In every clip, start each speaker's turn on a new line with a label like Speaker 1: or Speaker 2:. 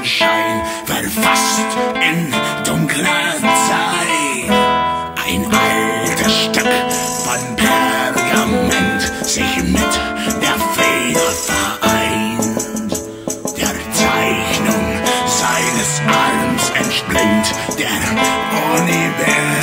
Speaker 1: Kerzenschein, verfasst in dunkler Zeit. Ein altes Stück von Pergament sich mit der Feder vereint. Der Zeichnung seines Arms entspringt der Universenzelt.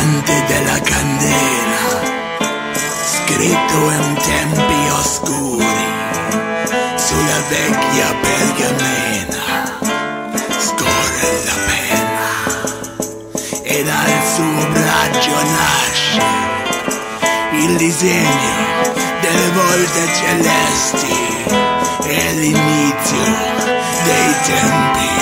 Speaker 1: Guidante della candela, scritto in tempi oscuri, sulla vecchia pergamena, scorre la pena, e dal suo braccio nasce il disegno delle volte celesti, e l'inizio dei tempi.